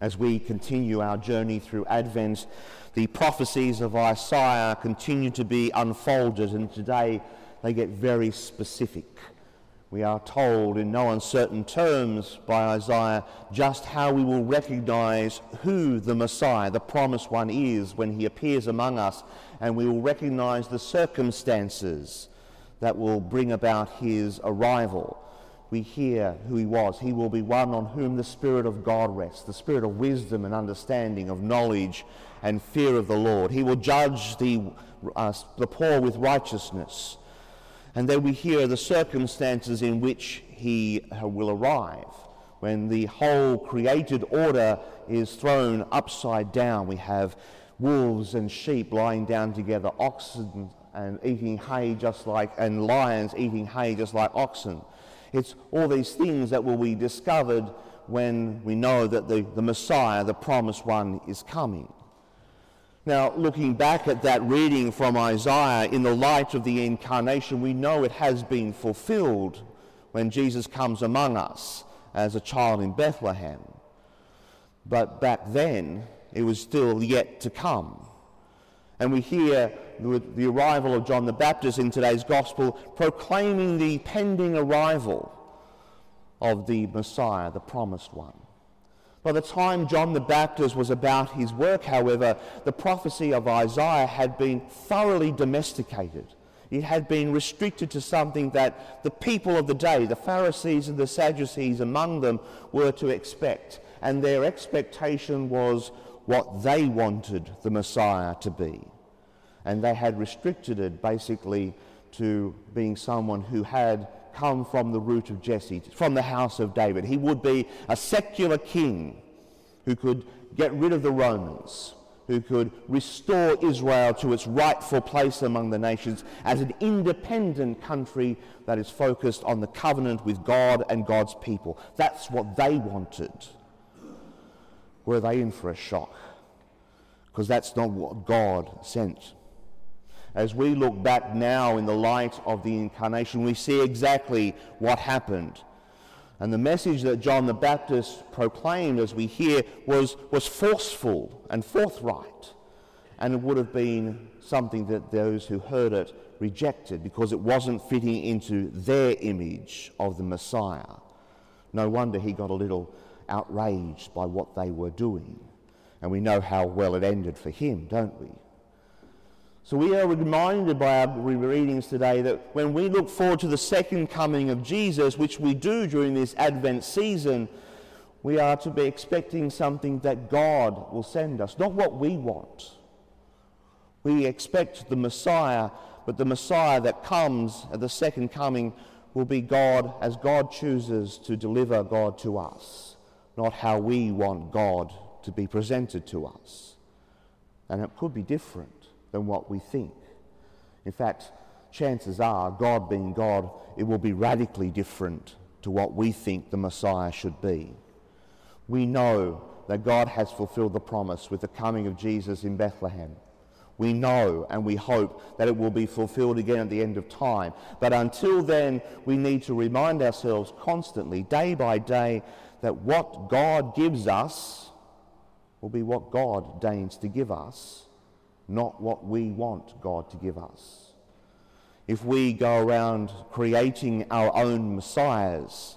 As we continue our journey through Advent, the prophecies of Isaiah continue to be unfolded, and today they get very specific. We are told in no uncertain terms by Isaiah just how we will recognize who the Messiah, the promised one, is when he appears among us, and we will recognize the circumstances that will bring about his arrival we hear who he was. He will be one on whom the Spirit of God rests, the Spirit of wisdom and understanding, of knowledge and fear of the Lord. He will judge the, uh, the poor with righteousness. And then we hear the circumstances in which he uh, will arrive. When the whole created order is thrown upside down, we have wolves and sheep lying down together, oxen and eating hay just like, and lions eating hay just like oxen. It's all these things that will be discovered when we know that the, the Messiah, the promised one, is coming. Now, looking back at that reading from Isaiah in the light of the incarnation, we know it has been fulfilled when Jesus comes among us as a child in Bethlehem. But back then, it was still yet to come. And we hear the arrival of John the Baptist in today's gospel proclaiming the pending arrival of the Messiah, the promised one. By the time John the Baptist was about his work, however, the prophecy of Isaiah had been thoroughly domesticated. It had been restricted to something that the people of the day, the Pharisees and the Sadducees among them, were to expect. And their expectation was what they wanted the Messiah to be and they had restricted it basically to being someone who had come from the root of Jesse, from the house of David. He would be a secular king who could get rid of the Romans, who could restore Israel to its rightful place among the nations as an independent country that is focused on the covenant with God and God's people. That's what they wanted. Were they in for a shock? Because that's not what God sent as we look back now in the light of the incarnation, we see exactly what happened. And the message that John the Baptist proclaimed, as we hear, was, was forceful and forthright. And it would have been something that those who heard it rejected because it wasn't fitting into their image of the Messiah. No wonder he got a little outraged by what they were doing. And we know how well it ended for him, don't we? So we are reminded by our readings today that when we look forward to the second coming of Jesus, which we do during this Advent season, we are to be expecting something that God will send us, not what we want. We expect the Messiah, but the Messiah that comes at the second coming will be God as God chooses to deliver God to us, not how we want God to be presented to us. And it could be different than what we think. In fact, chances are, God being God, it will be radically different to what we think the Messiah should be. We know that God has fulfilled the promise with the coming of Jesus in Bethlehem. We know and we hope that it will be fulfilled again at the end of time. But until then, we need to remind ourselves constantly, day by day, that what God gives us will be what God deigns to give us not what we want God to give us. If we go around creating our own messiahs,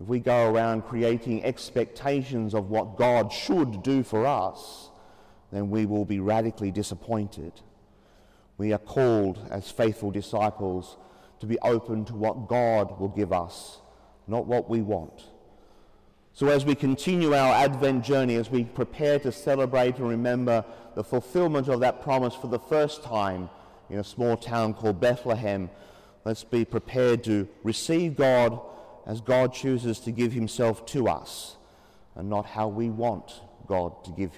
if we go around creating expectations of what God should do for us, then we will be radically disappointed. We are called as faithful disciples to be open to what God will give us, not what we want. So, as we continue our Advent journey, as we prepare to celebrate and remember the fulfillment of that promise for the first time in a small town called Bethlehem, let's be prepared to receive God as God chooses to give himself to us and not how we want God to give